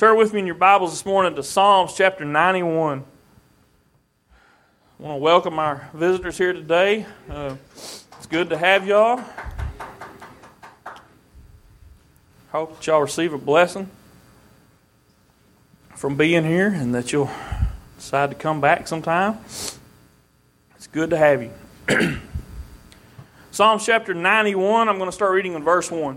Turn with me in your Bibles this morning to Psalms chapter 91. I want to welcome our visitors here today. Uh, it's good to have y'all. Hope that y'all receive a blessing from being here and that you'll decide to come back sometime. It's good to have you. Psalms chapter 91, I'm going to start reading in verse 1.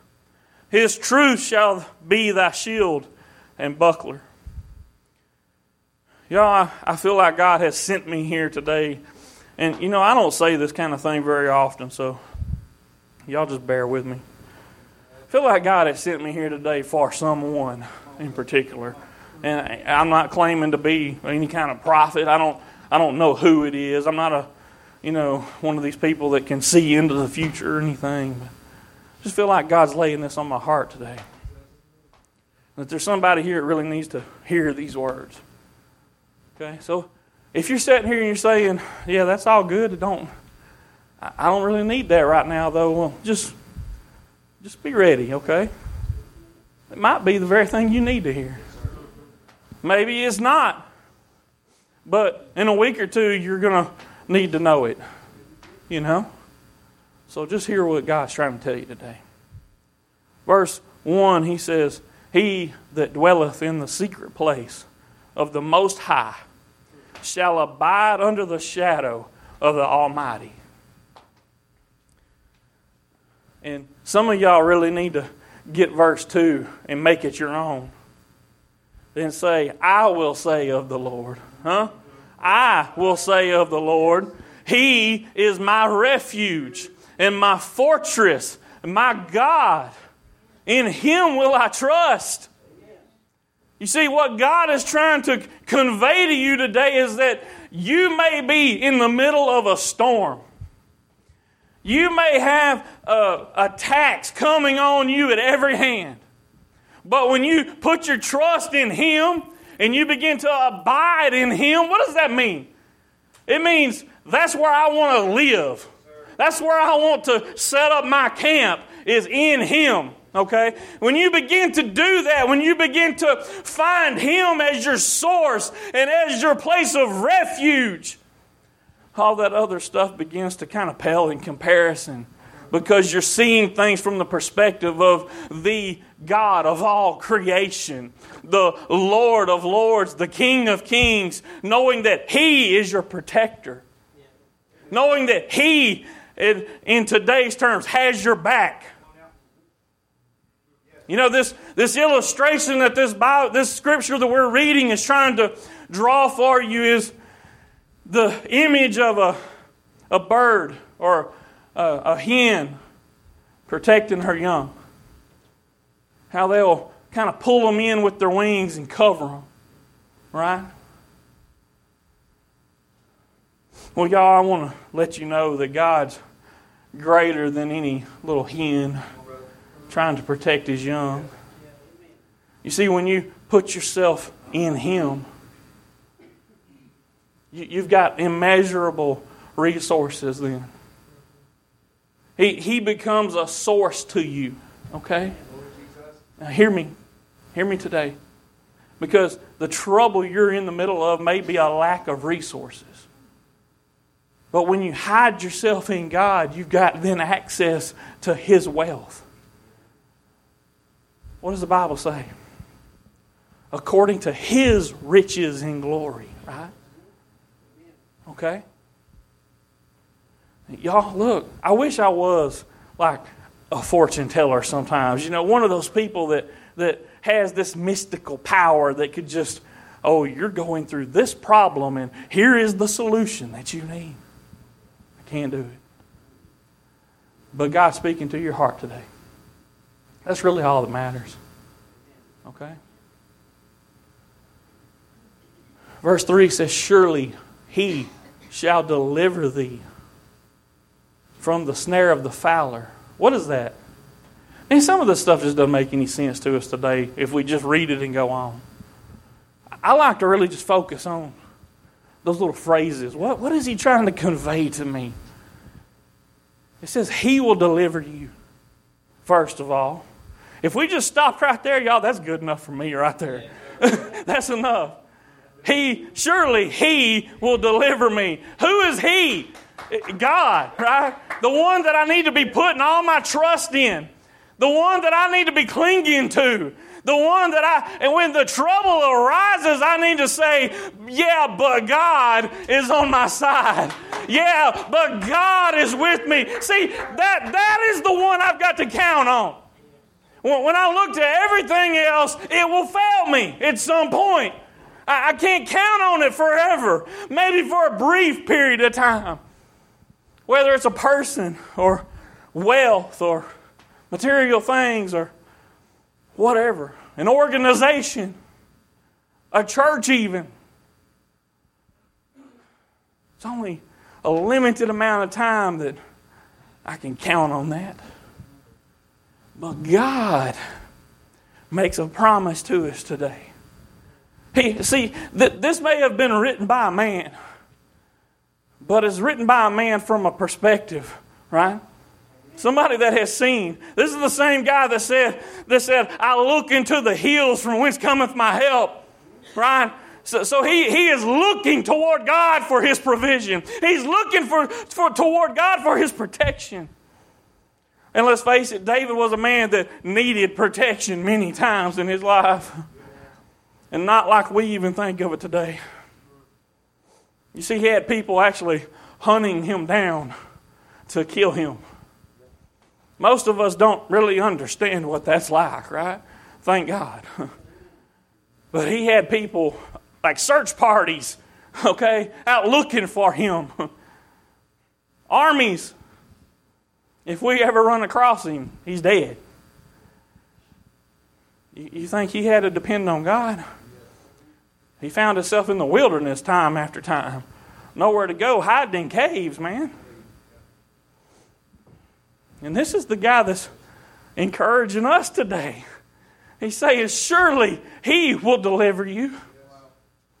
His truth shall be thy shield and buckler. Y'all, I, feel like God has sent me here today. And, you know, I don't say this kind of thing very often, so y'all just bear with me. I feel like God has sent me here today for someone in particular. And I'm not claiming to be any kind of prophet. I don't, I don't know who it is. I'm not a, you know, one of these people that can see into the future or anything. But just feel like God's laying this on my heart today. That there's somebody here that really needs to hear these words. Okay, so if you're sitting here and you're saying, "Yeah, that's all good," don't I don't really need that right now, though. Well, just just be ready, okay? It might be the very thing you need to hear. Maybe it's not. But in a week or two, you're to need to know it. You know? So just hear what God's trying to tell you today. Verse 1, he says, He that dwelleth in the secret place of the Most High shall abide under the shadow of the Almighty. And some of y'all really need to get verse 2 and make it your own. Then say, I will say of the Lord. Huh? I will say of the Lord, He is my refuge and my fortress, my God. In Him will I trust. You see, what God is trying to convey to you today is that you may be in the middle of a storm. You may have uh, attacks coming on you at every hand. But when you put your trust in Him and you begin to abide in Him, what does that mean? It means that's where I want to live. That's where I want to set up my camp, is in Him. Okay? When you begin to do that, when you begin to find Him as your source and as your place of refuge, all that other stuff begins to kind of pale in comparison because you're seeing things from the perspective of the God of all creation, the Lord of lords, the King of kings, knowing that He is your protector, knowing that He in, in today's terms, has your back. You know, this, this illustration that this, Bible, this scripture that we're reading is trying to draw for you is the image of a, a bird or a, a hen protecting her young. How they'll kind of pull them in with their wings and cover them, right? Well, y'all, I want to let you know that God's greater than any little hen trying to protect his young. You see, when you put yourself in Him, you've got immeasurable resources then. He, he becomes a source to you, okay? Now, hear me. Hear me today. Because the trouble you're in the middle of may be a lack of resources. But when you hide yourself in God, you've got then access to His wealth. What does the Bible say? According to His riches and glory, right? Okay? Y'all, look, I wish I was like a fortune teller sometimes. You know, one of those people that, that has this mystical power that could just, oh, you're going through this problem, and here is the solution that you need. Can't do it. But God's speaking to your heart today. That's really all that matters. Okay? Verse 3 says, Surely he shall deliver thee from the snare of the fowler. What is that? And some of this stuff just doesn't make any sense to us today if we just read it and go on. I like to really just focus on those little phrases. What, what is he trying to convey to me? It says, He will deliver you, first of all. If we just stop right there, y'all, that's good enough for me right there. that's enough. He, surely He will deliver me. Who is He? God, right? The one that I need to be putting all my trust in. The one that I need to be clinging to. The one that I, and when the trouble arises, I need to say, yeah, but God is on my side. Yeah, but God is with me. See, that, that is the one I've got to count on. When I look to everything else, it will fail me at some point. I can't count on it forever, maybe for a brief period of time. Whether it's a person or wealth or material things or whatever, an organization, a church, even. It's only a limited amount of time that I can count on that. But God makes a promise to us today. He, see, th- this may have been written by a man, but it's written by a man from a perspective, right? Somebody that has seen. This is the same guy that said, that said, I look into the hills from whence cometh my help. Right? So, so he, he is looking toward God for his provision. He's looking for, for toward God for his protection. And let's face it, David was a man that needed protection many times in his life. And not like we even think of it today. You see, he had people actually hunting him down to kill him. Most of us don't really understand what that's like, right? Thank God. But he had people like search parties, okay, out looking for him. Armies. If we ever run across him, he's dead. You think he had to depend on God? He found himself in the wilderness time after time. Nowhere to go, hiding in caves, man. And this is the guy that's encouraging us today. He's saying, Surely he will deliver you.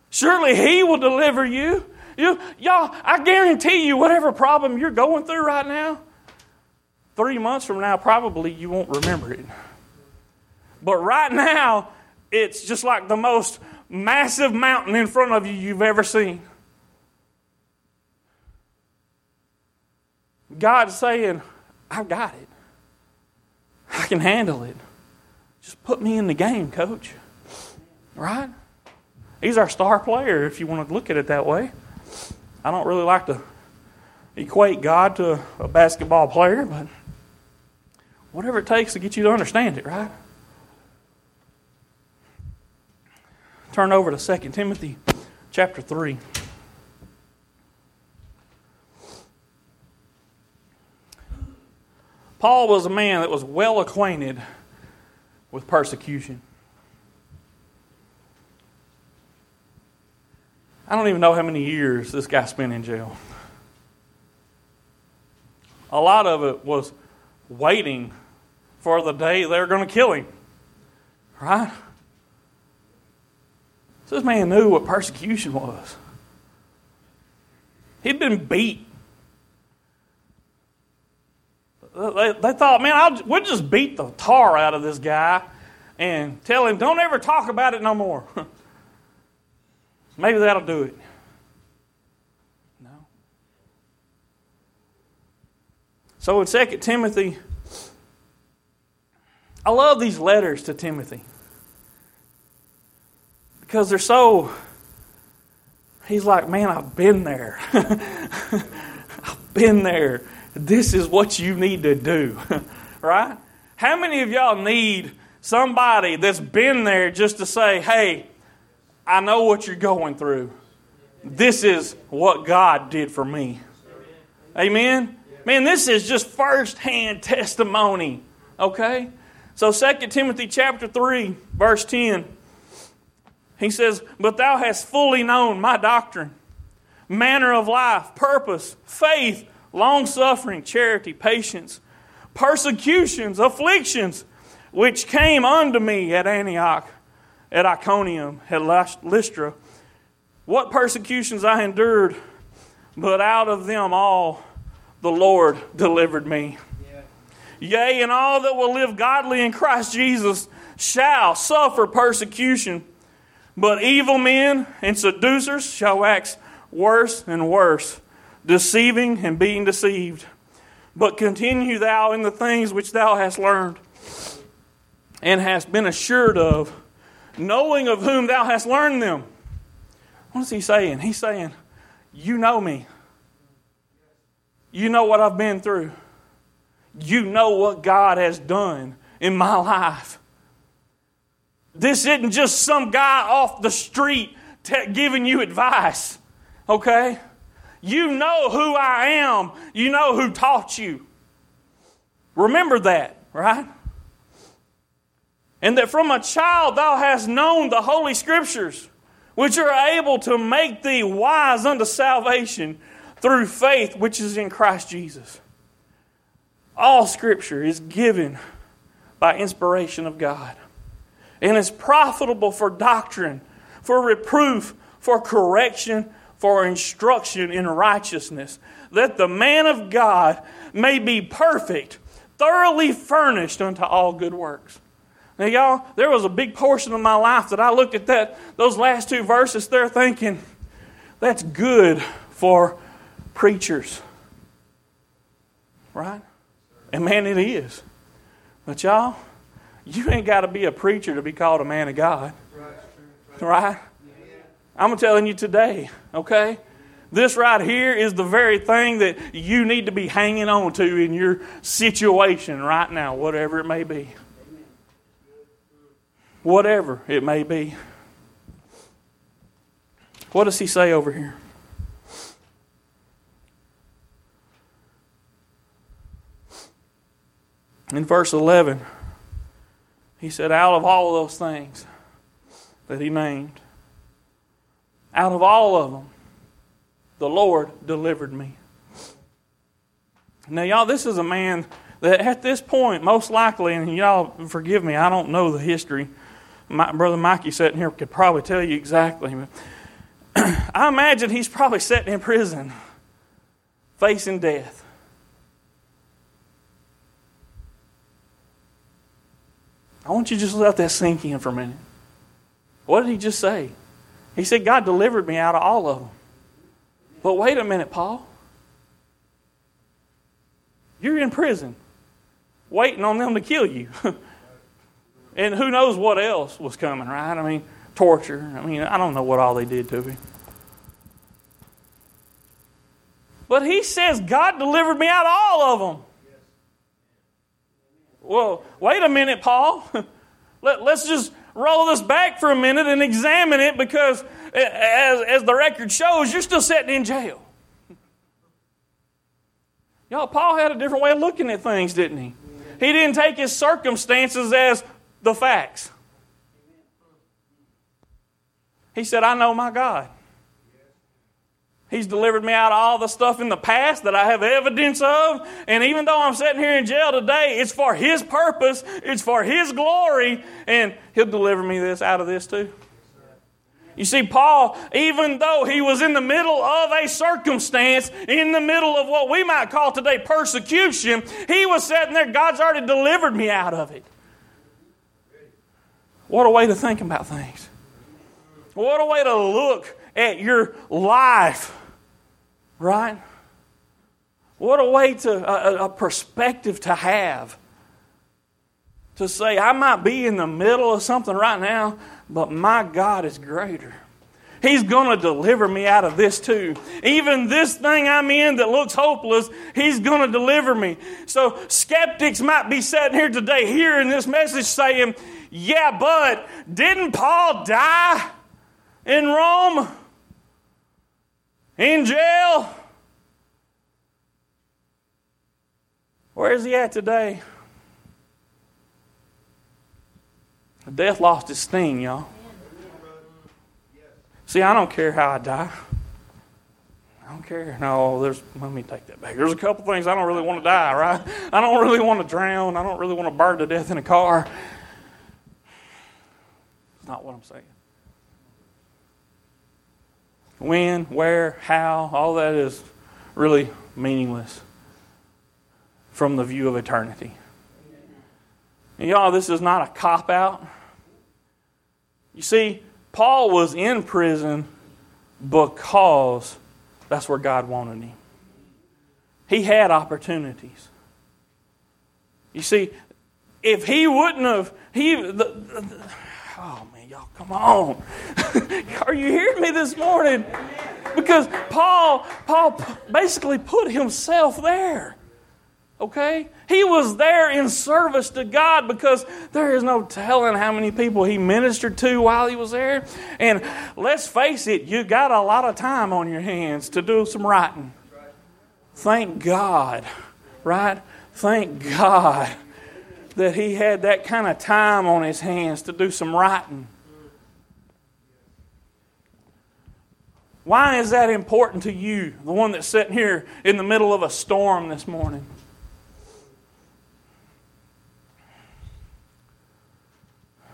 Surely he will deliver you. you. Y'all, I guarantee you, whatever problem you're going through right now, three months from now, probably you won't remember it. But right now, it's just like the most massive mountain in front of you you've ever seen. God's saying, I've got it. I can handle it. Just put me in the game, coach. Right? He's our star player, if you want to look at it that way. I don't really like to equate God to a basketball player, but whatever it takes to get you to understand it, right? Turn over to 2 Timothy chapter 3. Paul was a man that was well acquainted with persecution. I don't even know how many years this guy spent in jail. A lot of it was waiting for the day they're going to kill him. Right? So this man knew what persecution was. He'd been beat they, they thought, man, I'll, we'll just beat the tar out of this guy and tell him, don't ever talk about it no more. Maybe that'll do it. No. So in 2 Timothy, I love these letters to Timothy because they're so. He's like, man, I've been there. I've been there. This is what you need to do, right? How many of y'all need somebody that's been there just to say, hey, I know what you're going through. This is what God did for me. Amen? Man, this is just firsthand testimony, okay? So 2 Timothy chapter 3, verse 10, he says, But thou hast fully known my doctrine, manner of life, purpose, faith, long suffering, charity, patience, persecutions, afflictions, which came unto me at Antioch, at Iconium, at Lystra. What persecutions I endured, but out of them all the Lord delivered me. Yea, and all that will live godly in Christ Jesus shall suffer persecution. But evil men and seducers shall wax worse and worse, deceiving and being deceived. But continue thou in the things which thou hast learned and hast been assured of, knowing of whom thou hast learned them. What is he saying? He's saying, You know me. You know what I've been through. You know what God has done in my life. This isn't just some guy off the street giving you advice, okay? You know who I am. You know who taught you. Remember that, right? And that from a child thou hast known the Holy Scriptures, which are able to make thee wise unto salvation through faith which is in Christ Jesus. All Scripture is given by inspiration of God and is profitable for doctrine, for reproof, for correction, for instruction in righteousness, that the man of God may be perfect, thoroughly furnished unto all good works. Now, y'all, there was a big portion of my life that I looked at that those last two verses there thinking, that's good for preachers. Right? And man, it is. But y'all, you ain't got to be a preacher to be called a man of God. Right? I'm telling you today, okay? This right here is the very thing that you need to be hanging on to in your situation right now, whatever it may be. Whatever it may be. What does he say over here? In verse 11, he said, Out of all those things that he named, out of all of them, the Lord delivered me. Now, y'all, this is a man that at this point, most likely, and y'all forgive me, I don't know the history. My brother Mikey sitting here could probably tell you exactly. But I imagine he's probably sitting in prison, facing death. I want you to just let that sink in for a minute. What did he just say? He said, God delivered me out of all of them. But wait a minute, Paul. You're in prison, waiting on them to kill you. and who knows what else was coming, right? I mean, torture. I mean, I don't know what all they did to me. But he says, God delivered me out of all of them. Well, wait a minute, Paul. Let, us just roll this back for a minute and examine it because, as, as the record shows, you're still sitting in jail. Y'all, Paul had a different way of looking at things, didn't he? He didn't take his circumstances as the facts. He said, I know my God. He's delivered me out of all the stuff in the past that I have evidence of. And even though I'm sitting here in jail today, it's for His purpose, it's for His glory, and He'll deliver me this out of this too. You see, Paul, even though he was in the middle of a circumstance, in the middle of what we might call today persecution, he was sitting there, God's already delivered me out of it. What a way to think about things. What a way to look at your life Right? What a way to, a, a perspective to have. To say, I might be in the middle of something right now, but my God is greater. He's going to deliver me out of this too. Even this thing I'm in that looks hopeless, He's going to deliver me. So, skeptics might be sitting here today hearing this message saying, Yeah, but didn't Paul die in Rome? In jail. Where is he at today? Death lost its sting, y'all. See, I don't care how I die. I don't care. No, there's. Let me take that back. There's a couple things I don't really want to die. Right? I don't really want to drown. I don't really want to burn to death in a car. It's not what I'm saying. When, where, how, all that is really meaningless from the view of eternity. And y'all, this is not a cop out. You see, Paul was in prison because that's where God wanted him. He had opportunities. You see, if he wouldn't have, he, the, the, oh man, y'all, come on. Are you hearing me this morning? Because Paul, Paul basically put himself there. Okay? He was there in service to God because there is no telling how many people he ministered to while he was there. And let's face it, you got a lot of time on your hands to do some writing. Thank God, right? Thank God that he had that kind of time on his hands to do some writing. Why is that important to you, the one that's sitting here in the middle of a storm this morning?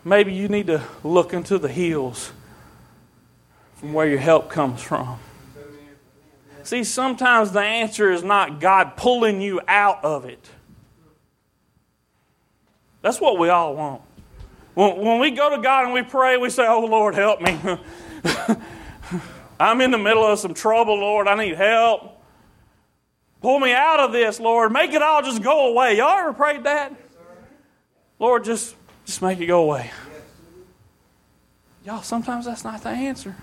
Maybe you need to look into the hills from where your help comes from. See, sometimes the answer is not God pulling you out of it. That's what we all want. When, when we go to God and we pray, we say, Oh, Lord, help me. I'm in the middle of some trouble, Lord. I need help. Pull me out of this, Lord. Make it all just go away. Y'all ever prayed that? Lord, just just make it go away. Y'all, sometimes that's not the answer.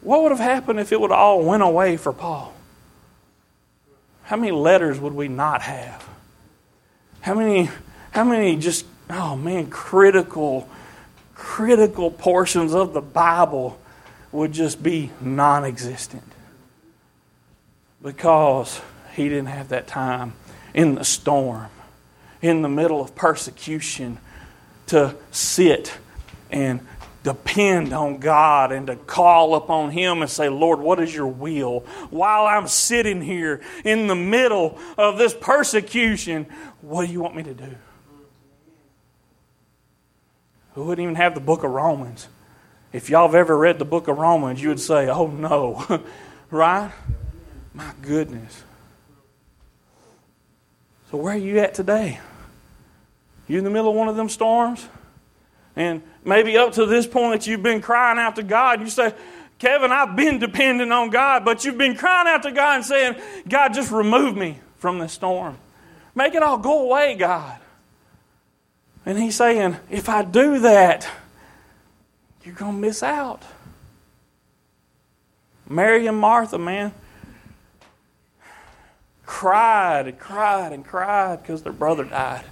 What would have happened if it would all went away for Paul? How many letters would we not have? How many how many just oh man critical critical portions of the Bible would just be non-existent? Because he didn't have that time in the storm in the middle of persecution to sit and depend on God and to call upon Him and say, Lord, what is your will? While I'm sitting here in the middle of this persecution, what do you want me to do? We wouldn't even have the book of Romans. If y'all have ever read the book of Romans, you would say, oh no, right? My goodness. So, where are you at today? You in the middle of one of them storms? And maybe up to this point you've been crying out to God. You say, Kevin, I've been dependent on God, but you've been crying out to God and saying, God, just remove me from this storm. Make it all go away, God. And he's saying, if I do that, you're going to miss out. Mary and Martha, man, cried and cried and cried because their brother died.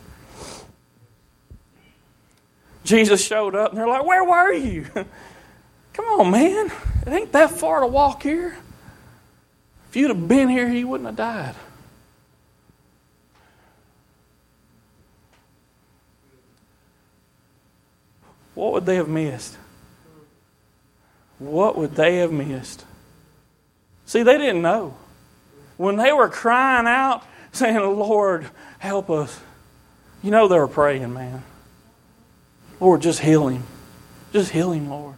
Jesus showed up and they're like, Where were you? Come on, man. It ain't that far to walk here. If you'd have been here, he wouldn't have died. What would they have missed? What would they have missed? See, they didn't know. When they were crying out, saying, Lord, help us, you know they were praying, man. Lord, just heal him. Just heal him, Lord.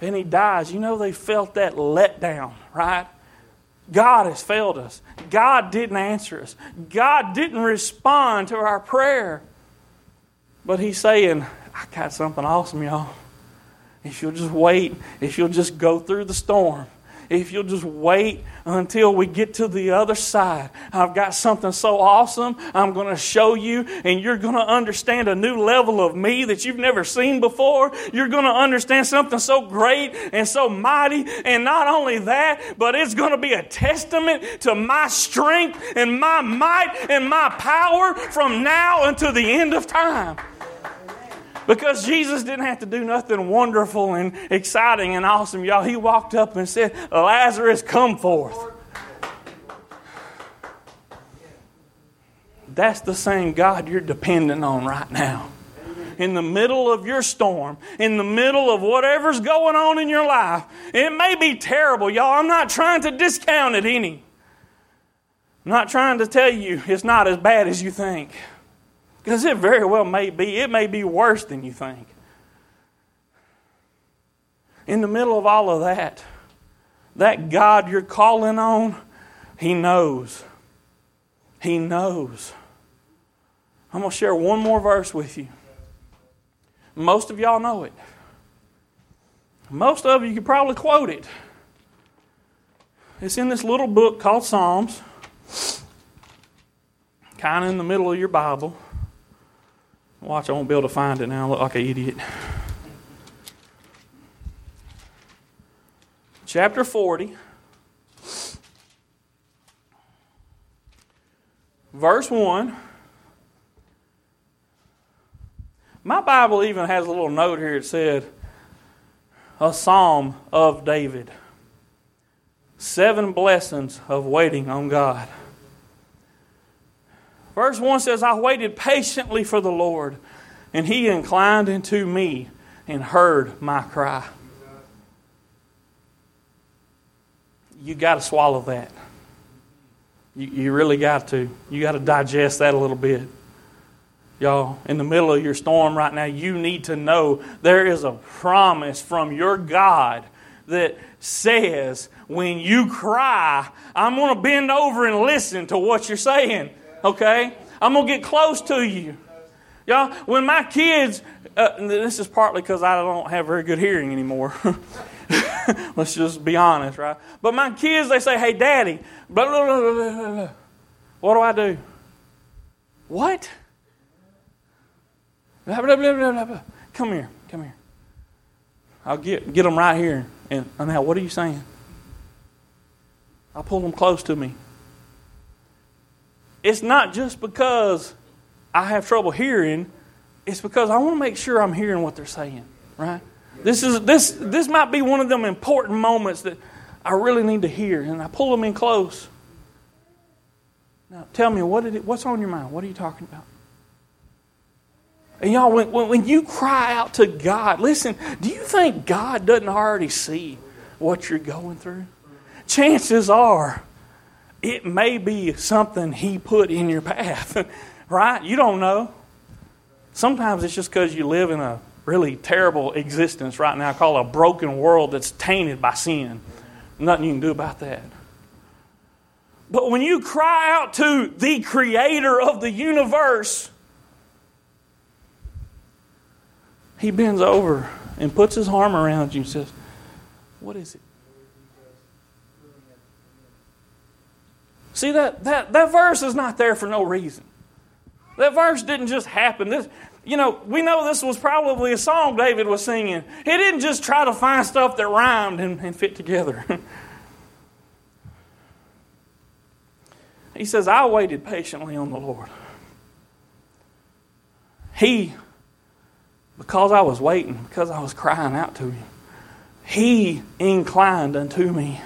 And he dies. You know, they felt that letdown, right? God has failed us. God didn't answer us. God didn't respond to our prayer. But he's saying, I got something awesome, y'all. If you'll just wait, if you'll just go through the storm, if you'll just wait until we get to the other side. I've got something so awesome I'm going to show you, and you're going to understand a new level of me that you've never seen before. You're going to understand something so great and so mighty. And not only that, but it's going to be a testament to my strength and my might and my power from now until the end of time. Because Jesus didn't have to do nothing wonderful and exciting and awesome, y'all. He walked up and said, Lazarus, come forth. that's the same God you're dependent on right now. In the middle of your storm, in the middle of whatever's going on in your life, it may be terrible, y'all. I'm not trying to discount it any. I'm not trying to tell you it's not as bad as you think. Because it very well may be. It may be worse than you think. In the middle of all of that, that God you're calling on, He knows. He knows. I'm going to share one more verse with you. Most of y'all know it. Most of you could probably quote it. It's in this little book called Psalms, kind of in the middle of your Bible. Watch, I won't be able to find it now. I look like an idiot. Chapter 40, verse 1. My Bible even has a little note here. It said, A psalm of David. Seven blessings of waiting on God. Verse 1 says, I waited patiently for the Lord, and he inclined unto me and heard my cry. You got to swallow that. You, you really got to. You got to digest that a little bit. Y'all, in the middle of your storm right now, you need to know there is a promise from your God that says, when you cry, I'm going to bend over and listen to what you're saying okay? I'm going to get close to you. Y'all, when my kids, uh, this is partly because I don't have very good hearing anymore. Let's just be honest, right? But my kids, they say, hey, daddy, blah, blah, blah, blah, blah. what do I do? What? Blah, blah, blah, blah, blah. Come here, come here. I'll get, get them right here. And now, what are you saying? I'll pull them close to me it's not just because I have trouble hearing, it's because I want to make sure I'm hearing what they're saying, right? This is this this might be one of them important moments that I really need to hear, and I pull them in close. Now, tell me what it, what's on your mind? What are you talking about? And y'all, when, when you cry out to God, listen, do you think God doesn't already see what you're going through? Chances are it may be something He put in your path, right? You don't know. Sometimes it's just because you live in a really terrible existence right now called a broken world that's tainted by sin. Nothing you can do about that. But when you cry out to the creator of the universe, he bends over and puts his arm around you and says, What is it? See, that, that, that verse is not there for no reason. That verse didn't just happen. This, you know, we know this was probably a song David was singing. He didn't just try to find stuff that rhymed and, and fit together. he says, I waited patiently on the Lord. He, because I was waiting, because I was crying out to him, he inclined unto me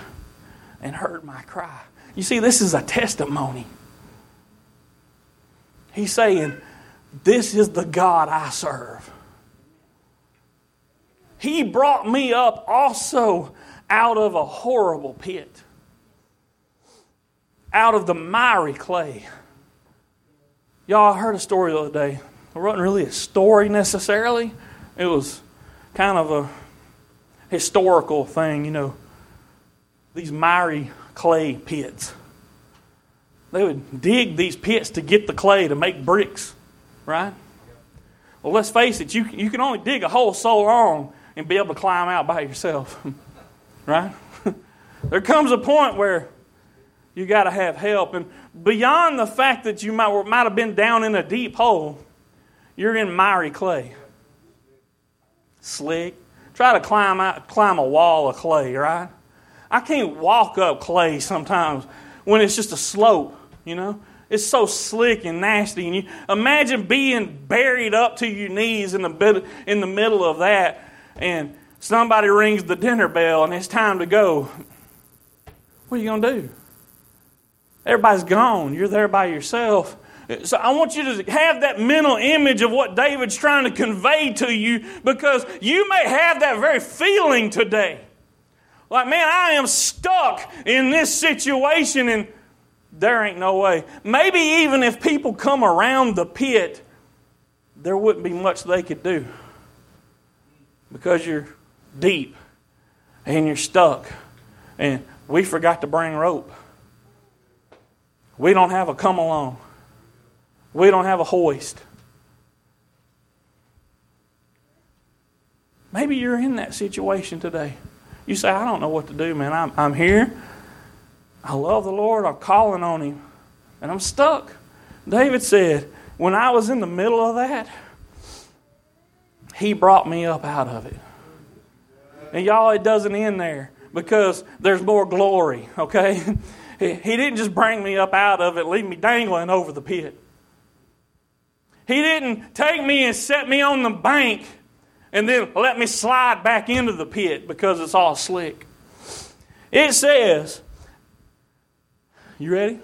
and heard my cry. You see, this is a testimony. He's saying, This is the God I serve. He brought me up also out of a horrible pit, out of the miry clay. Y'all, I heard a story the other day. It wasn't really a story necessarily, it was kind of a historical thing, you know. These miry clay pits. They would dig these pits to get the clay to make bricks, right? Well, let's face it, you, you can only dig a hole so long and be able to climb out by yourself, right? there comes a point where you got to have help. And beyond the fact that you might, might have been down in a deep hole, you're in miry clay. Slick. Try to climb out, climb a wall of clay, right? I can't walk up clay sometimes when it's just a slope, you know? It's so slick and nasty. And you imagine being buried up to your knees in the, bit, in the middle of that, and somebody rings the dinner bell and it's time to go. What are you going to do? Everybody's gone. You're there by yourself. So I want you to have that mental image of what David's trying to convey to you because you may have that very feeling today. Like, man, I am stuck in this situation and there ain't no way. Maybe even if people come around the pit, there wouldn't be much they could do because you're deep and you're stuck. And we forgot to bring rope. We don't have a come along. We don't have a hoist. Maybe you're in that situation today. You say, I don't know what to do, man. I'm, I'm here. I love the Lord. I'm calling on Him. And I'm stuck. David said, when I was in the middle of that, He brought me up out of it. And y'all, it doesn't end there because there's more glory, okay? He didn't just bring me up out of it, leave me dangling over the pit. He didn't take me and set me on the bank and then let me slide back into the pit because it's all slick. It says, You ready?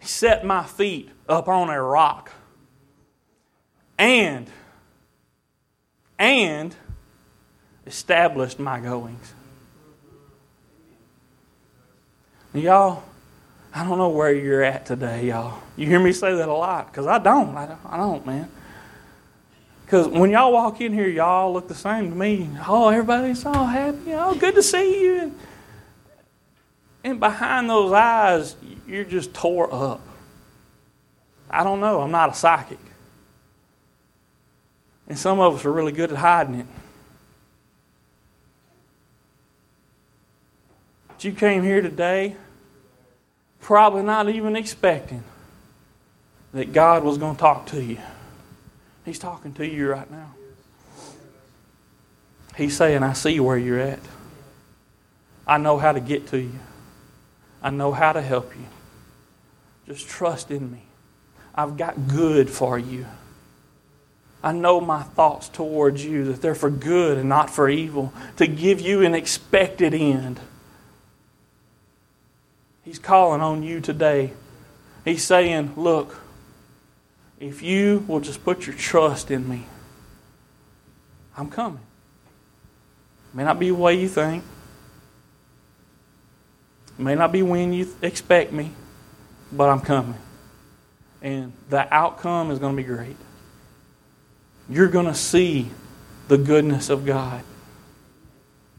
Set my feet up on a rock and and established my goings. Y'all, I don't know where you're at today, y'all. You hear me say that a lot because. I don't, I don't man. Because when y'all walk in here, y'all look the same to me. Oh, everybody's all happy. Oh, good to see you. And, and behind those eyes, you're just tore up. I don't know. I'm not a psychic. And some of us are really good at hiding it. But you came here today probably not even expecting that God was going to talk to you. He's talking to you right now. He's saying, I see where you're at. I know how to get to you. I know how to help you. Just trust in me. I've got good for you. I know my thoughts towards you, that they're for good and not for evil, to give you an expected end. He's calling on you today. He's saying, Look, if you will just put your trust in me, I'm coming. May not be the way you think, may not be when you expect me, but I'm coming. And the outcome is going to be great. You're going to see the goodness of God.